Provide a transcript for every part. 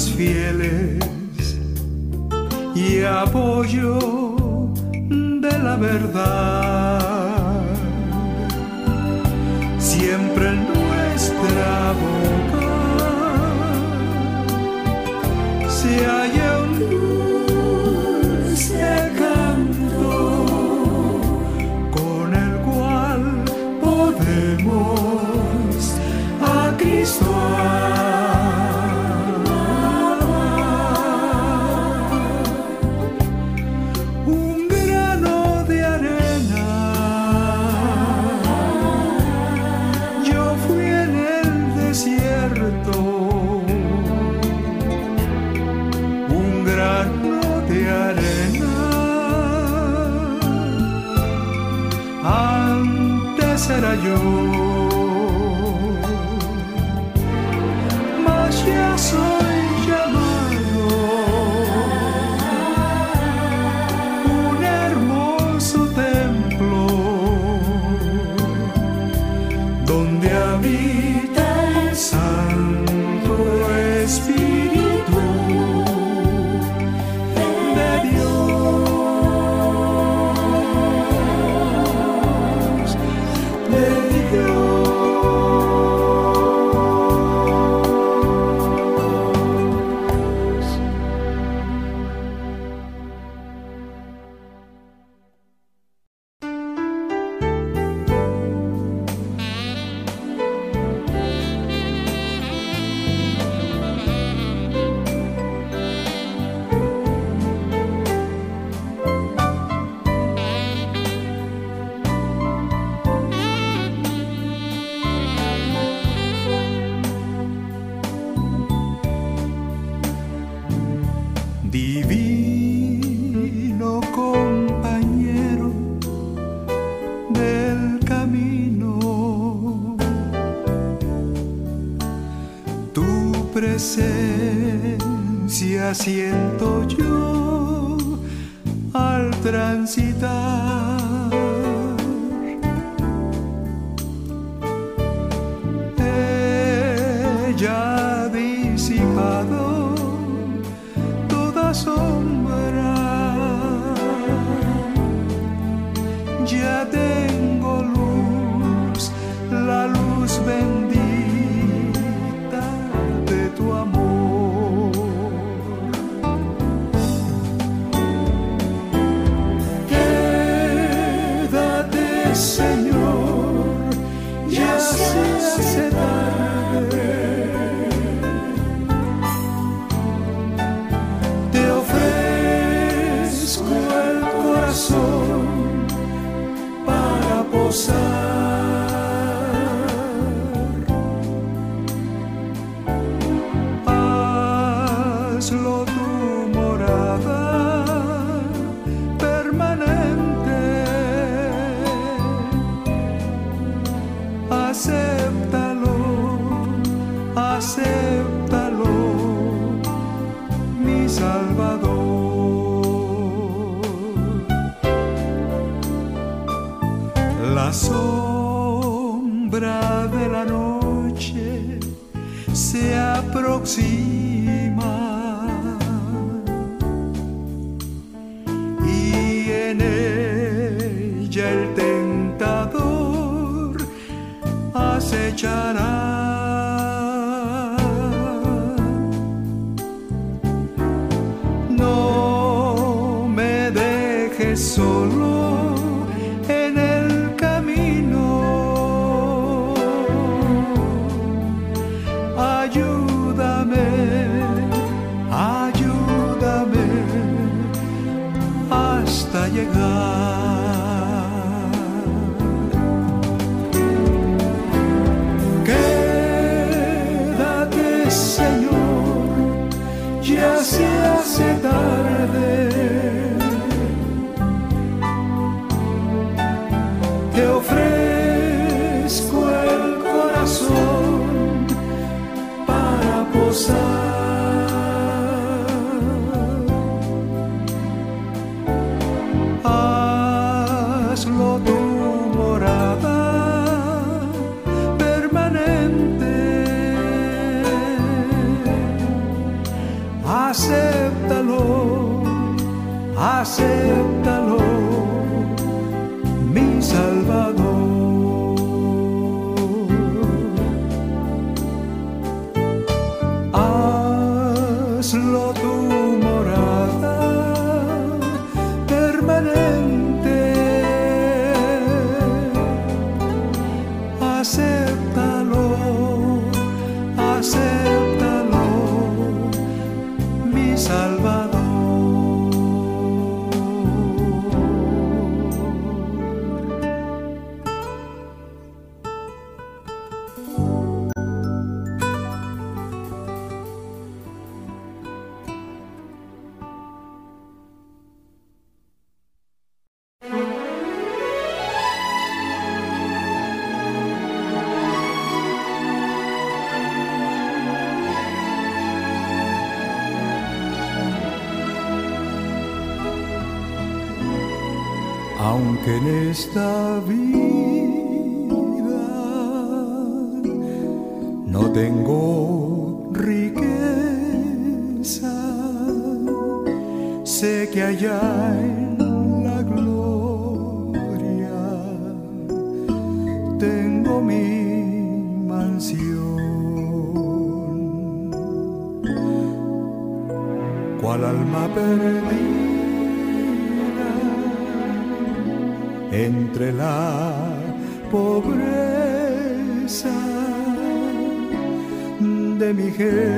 fieles y apoyo de la verdad. Siempre en nuestra boca se halla Gel esta vida. No tengo riqueza, sé que allá en la gloria tengo mi mansión, cual alma perdida. entre la pobreza de mi Jesucristo.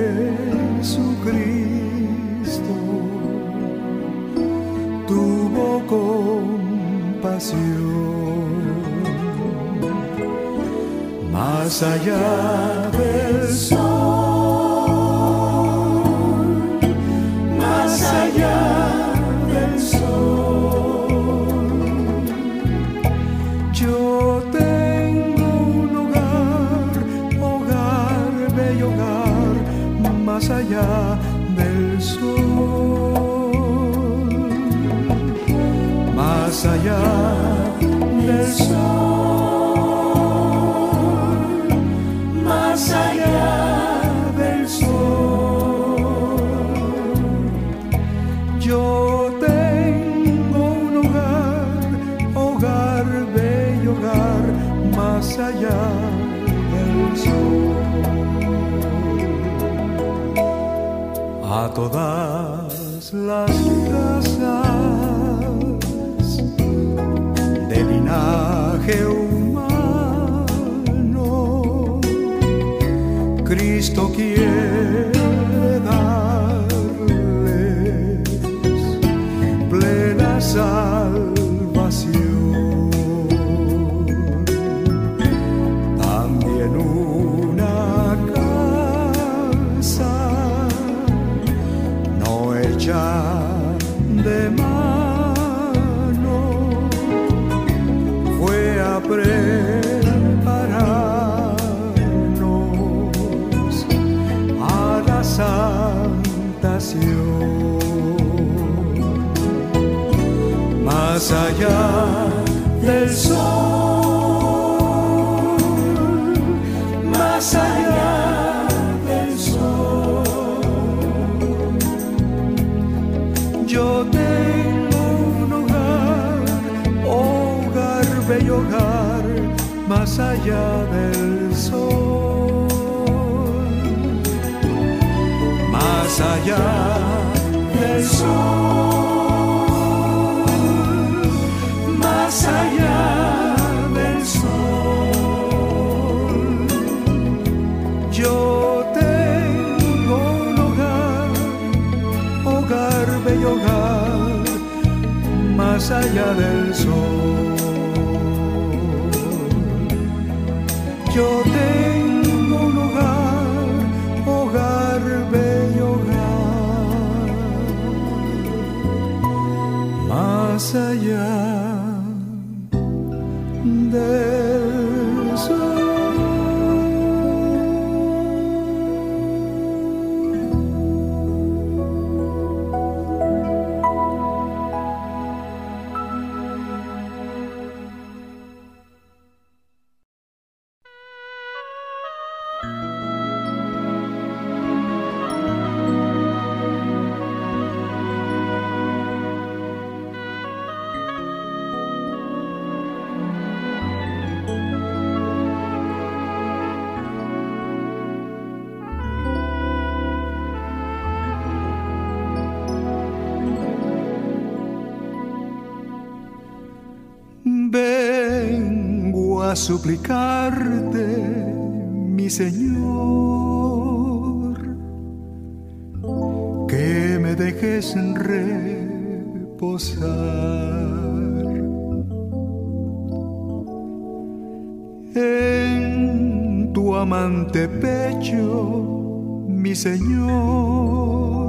Tuvo compasión más allá del sol. allá del sol, más allá del sol. todas las casas de linaje humano. Cristo quiere. más allá del sol. Yo tengo un hogar, hogar, bello hogar, más allá del sol. Yo tengo suplicarte, mi Señor, que me dejes reposar en tu amante pecho, mi Señor.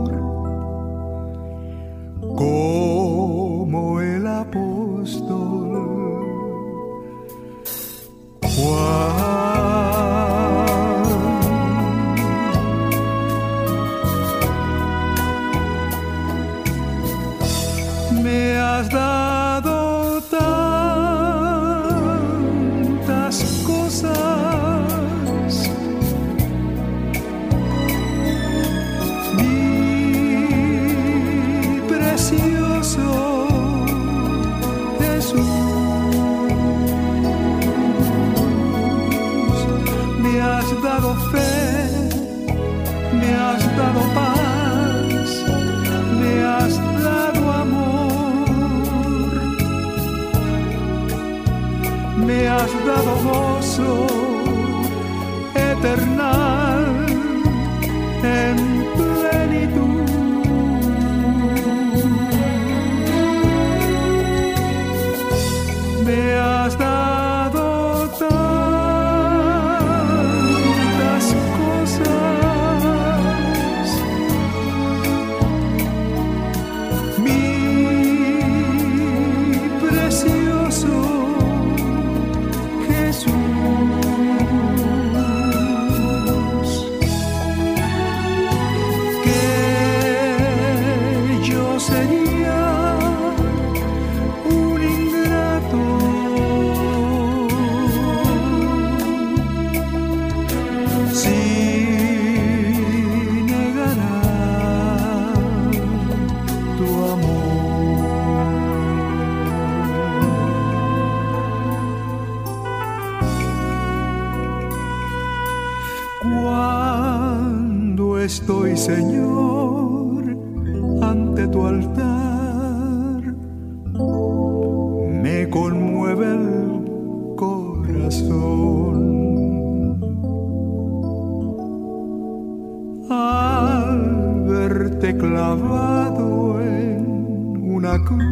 verte clavado en una cruz.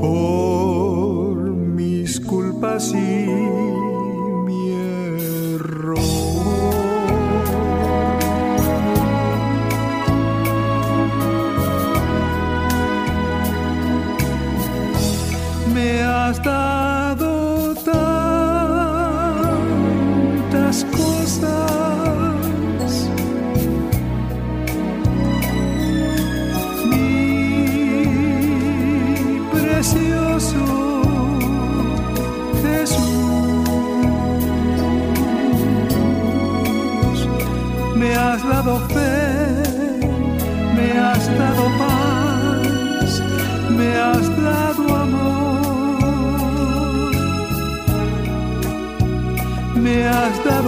Por mis culpas y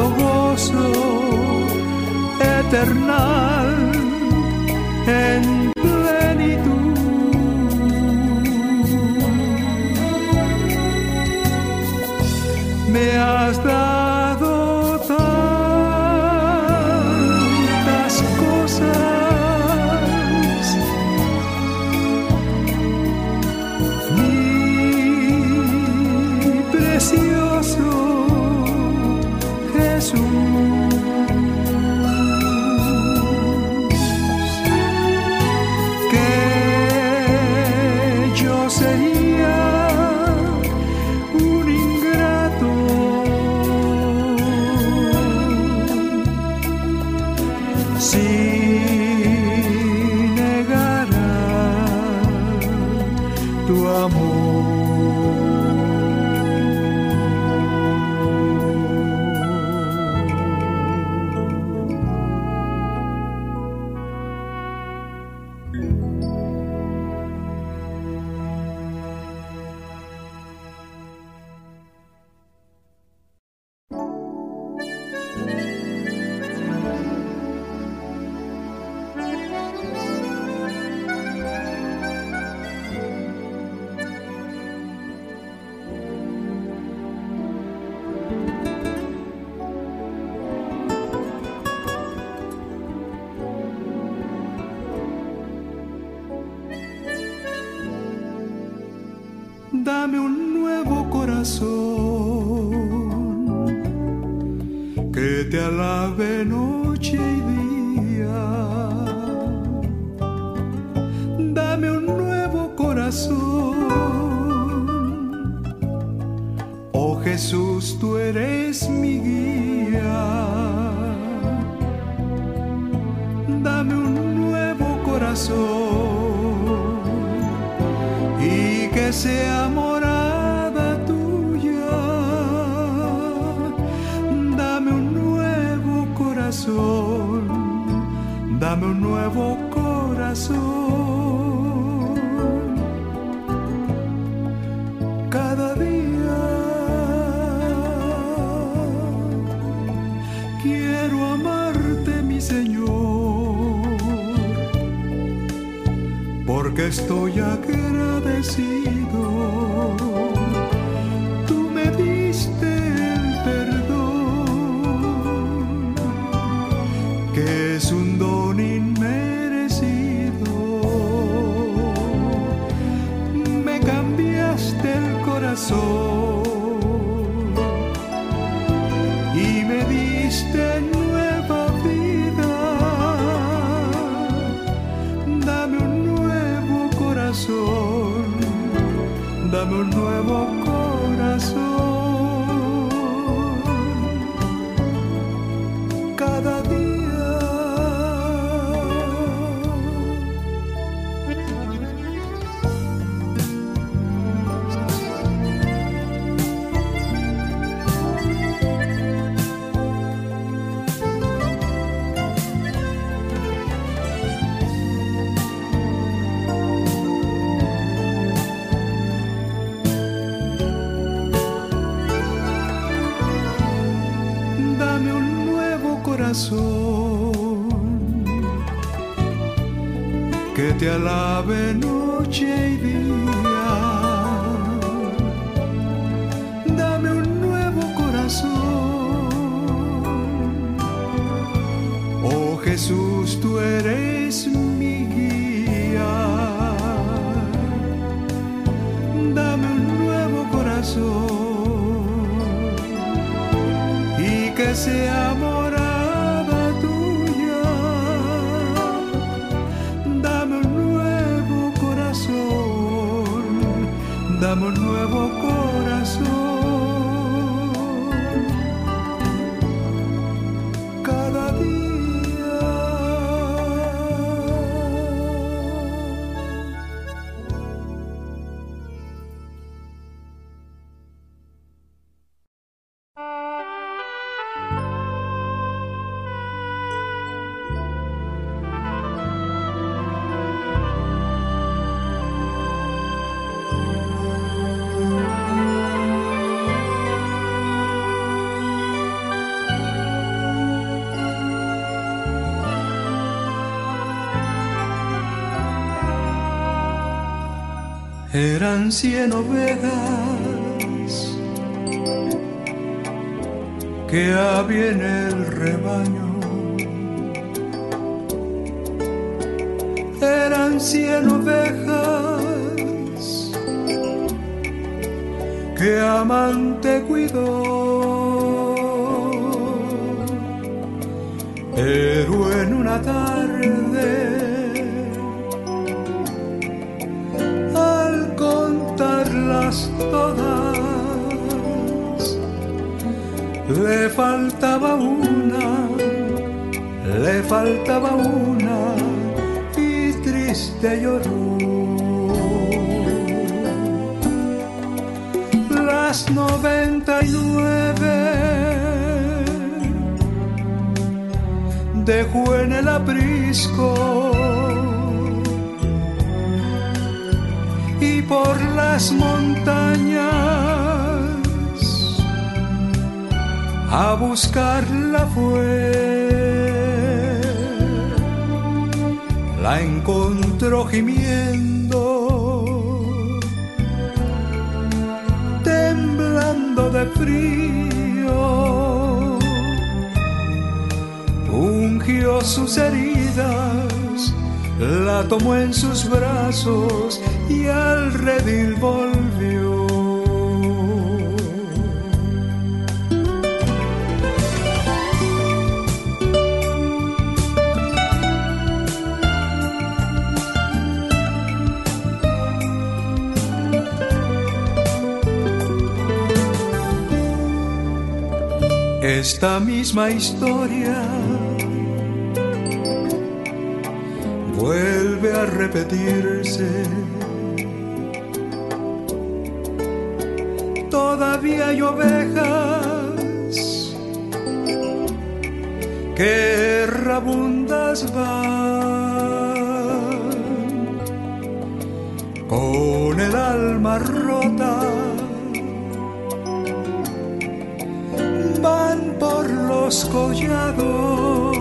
todo gozo eternal dame un nuevo corazón que te alabe noche y día. Dame un nuevo corazón. Oh Jesús, tú eres mi guía. Cada día quiero amarte, mi Señor, porque estoy agradecido. dame un nuevo corazón. Eran cien ovejas que había en el rebaño. Eran cien ovejas que amante cuidó. Pero en una tarde le faltaba una, le faltaba una y triste lloró. Las noventa y nueve dejó en el aprisco por las montañas a buscarla fue. La encontró gimiendo, temblando de frío. Ungió sus heridas, la tomó en sus brazos y al redil volvió. Esta misma historia vuelve a repetirse todavía hay ovejas que rabundas van con el alma rota. Los collados,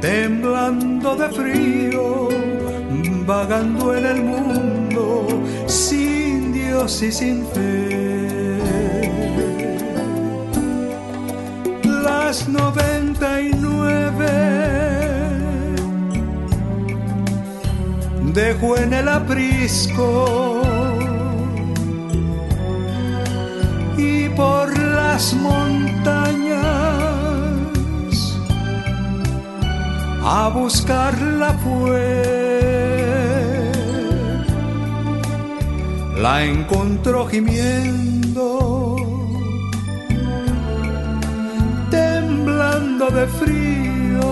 temblando de frío, vagando en el mundo y sin fe. Las noventa y nueve dejó en el aprisco las montañas a buscarla fue. La encontró gimiendo, temblando de frío,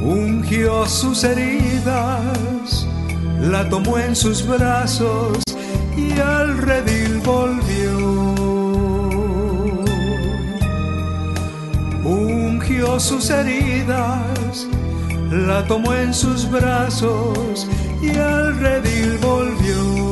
ungió sus heridas, la tomó en sus brazos y al redil volvió. Ungió sus heridas, la tomó en sus brazos y al redil volvió.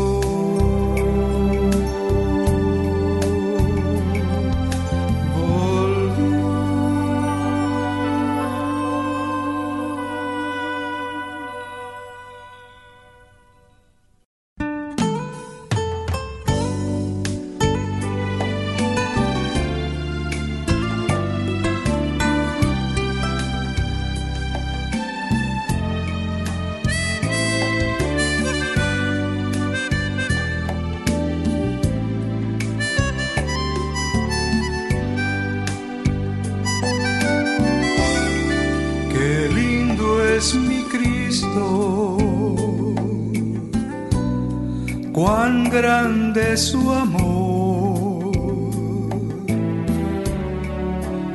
Su amor.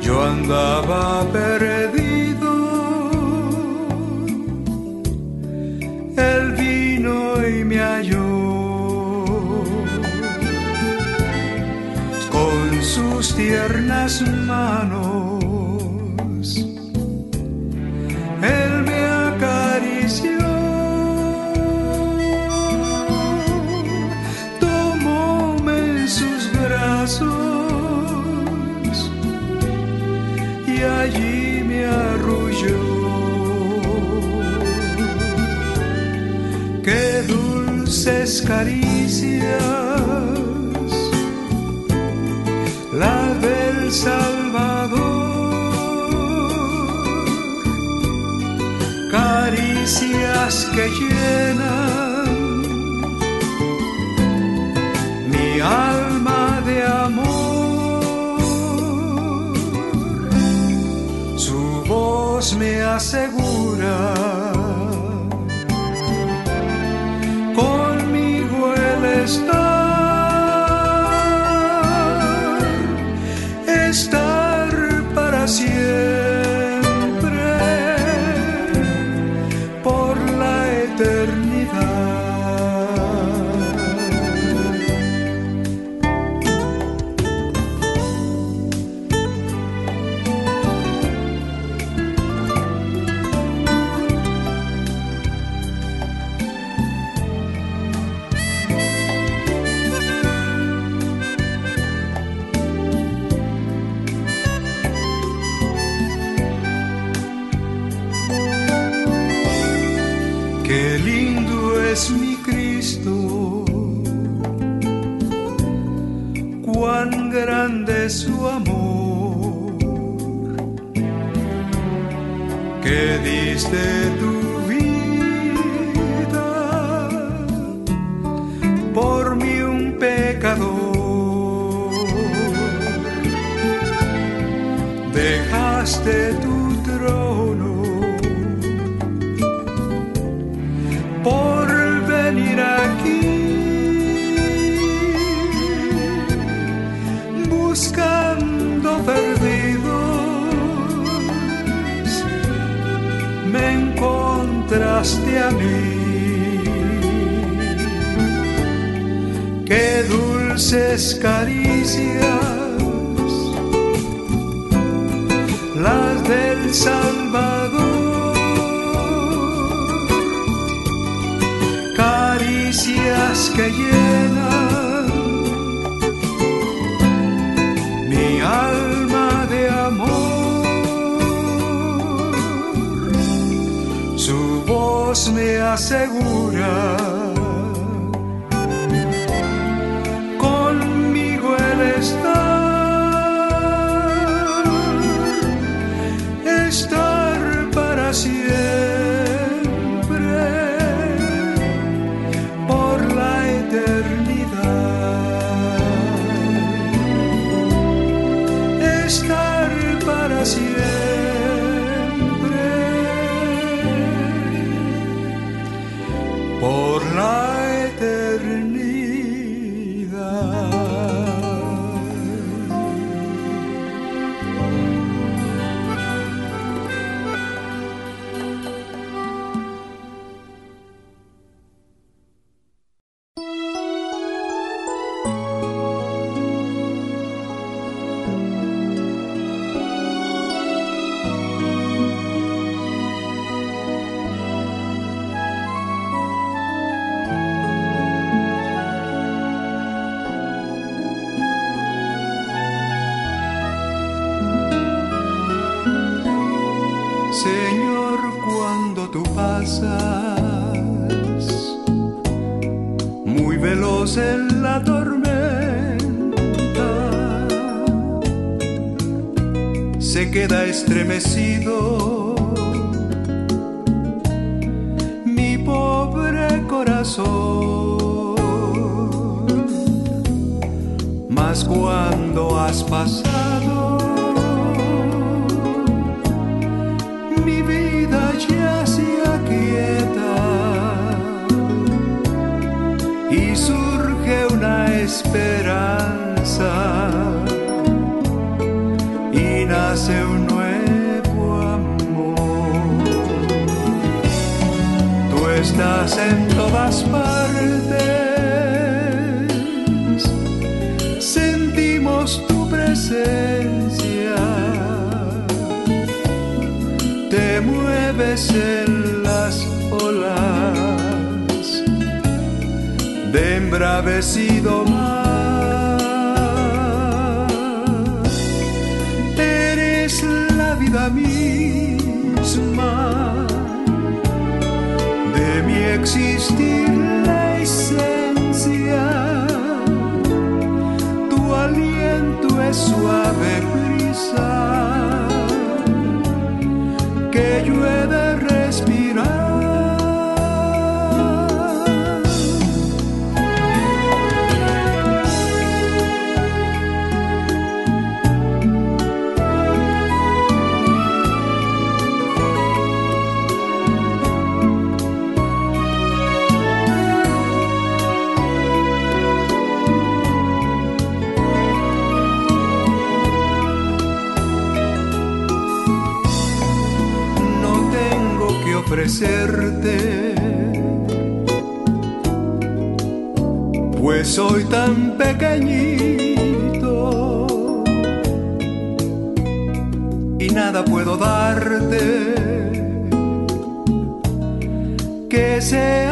Yo andaba perdido, él vino y me halló. Con sus tiernas manos dulces caricias, la del Salvador, caricias que llenan mi alma. me encontraste a mí. Qué dulces caricias las del Salvador. Caricias que llenan voz me asegura agradecido más. Eres la vida misma de mi existir, la esencia. Tu aliento es suave brisa. Pues soy tan pequeñito y nada puedo darte. Que sea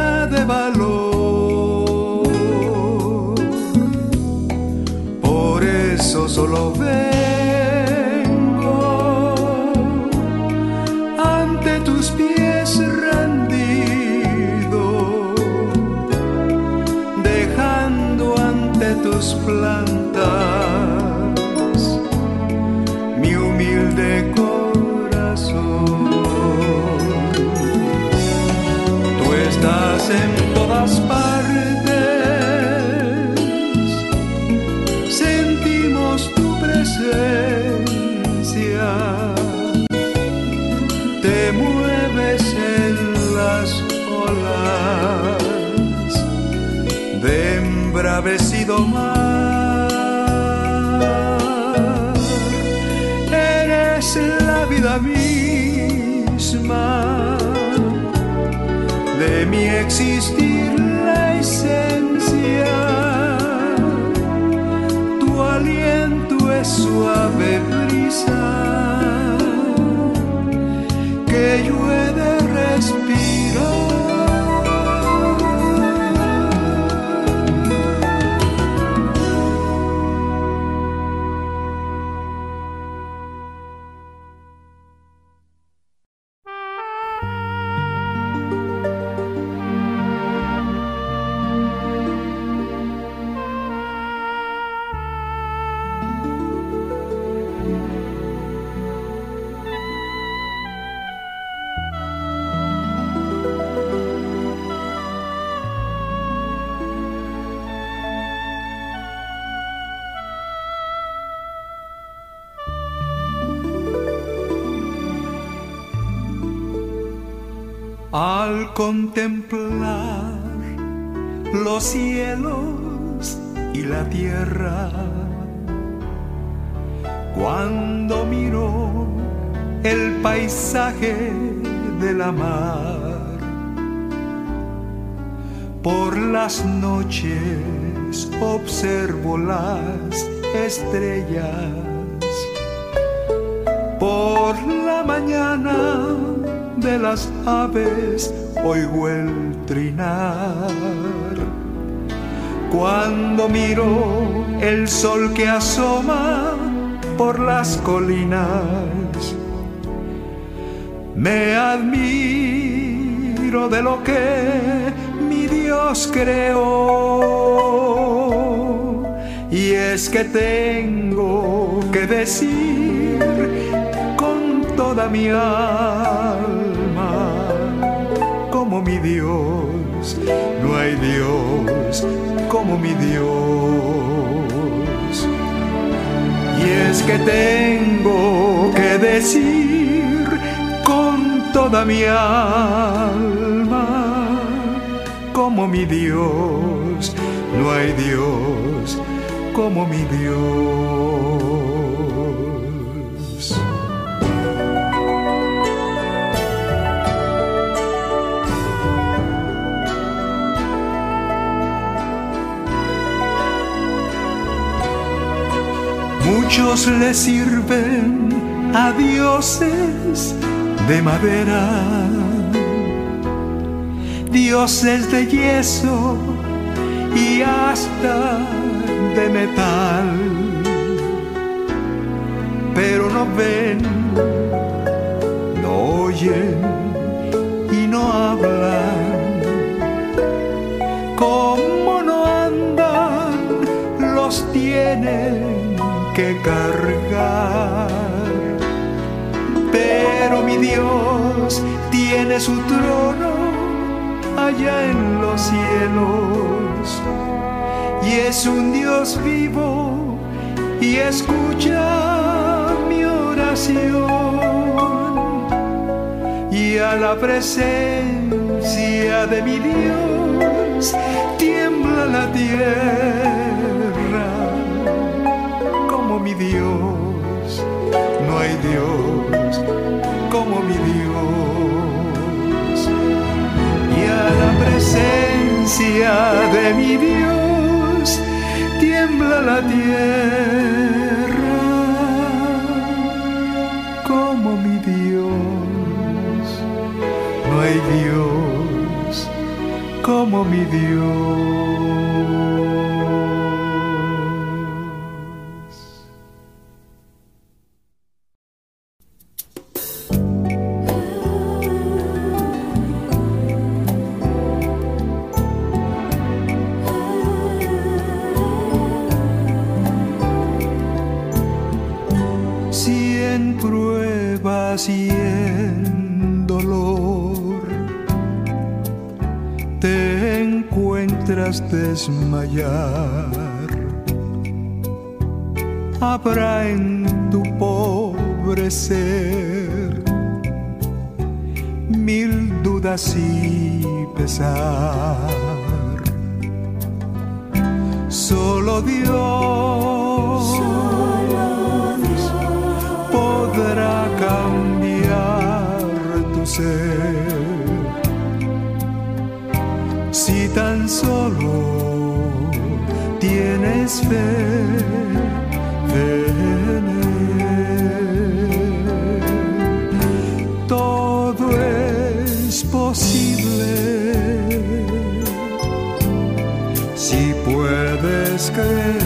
embravecido mar. vida misma de mi existir la esencia. Tu aliento es suave brisa que yo he contemplar los cielos y la tierra. Cuando miro el paisaje de la mar, por las noches observo las estrellas, por la mañana de las aves oigo el trinar. Cuando miro el sol que asoma por las colinas, me admiro de lo que mi Dios creó. Y es que tengo que decir con toda mi alma como mi Dios, no hay Dios como mi Dios. Y es que tengo que decir con toda mi alma, como mi Dios, no hay Dios como mi Dios. muchos le sirven a dioses de madera, dioses de yeso y hasta de metal, pero no ven, no oyen y no hablan. ¿Cómo no andan? Los tienen que cargar. Pero mi Dios tiene su trono allá en los cielos. Y es un Dios vivo y escucha mi oración. Y a la presencia de mi Dios tiembla la tierra mi Dios no hay Dios como mi Dios y a la presencia de mi Dios tiembla la tierra como mi Dios. No hay Dios como mi Dios. Habrá en tu pobre ser mil dudas y pesar. Solo Dios, podrá cambiar tu ser. Si tan solo tienes fe puedes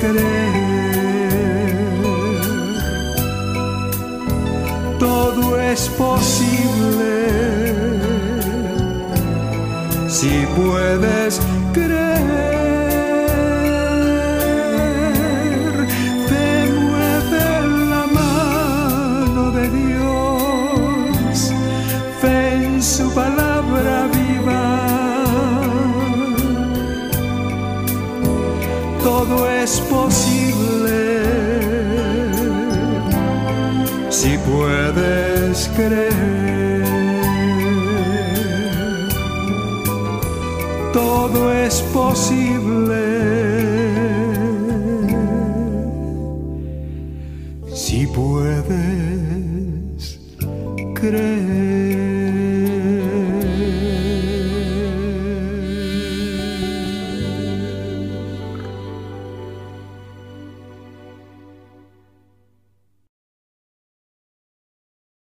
creer. Todo es posible si puedes creer. Todo es posible si puedes creer. Todo es posible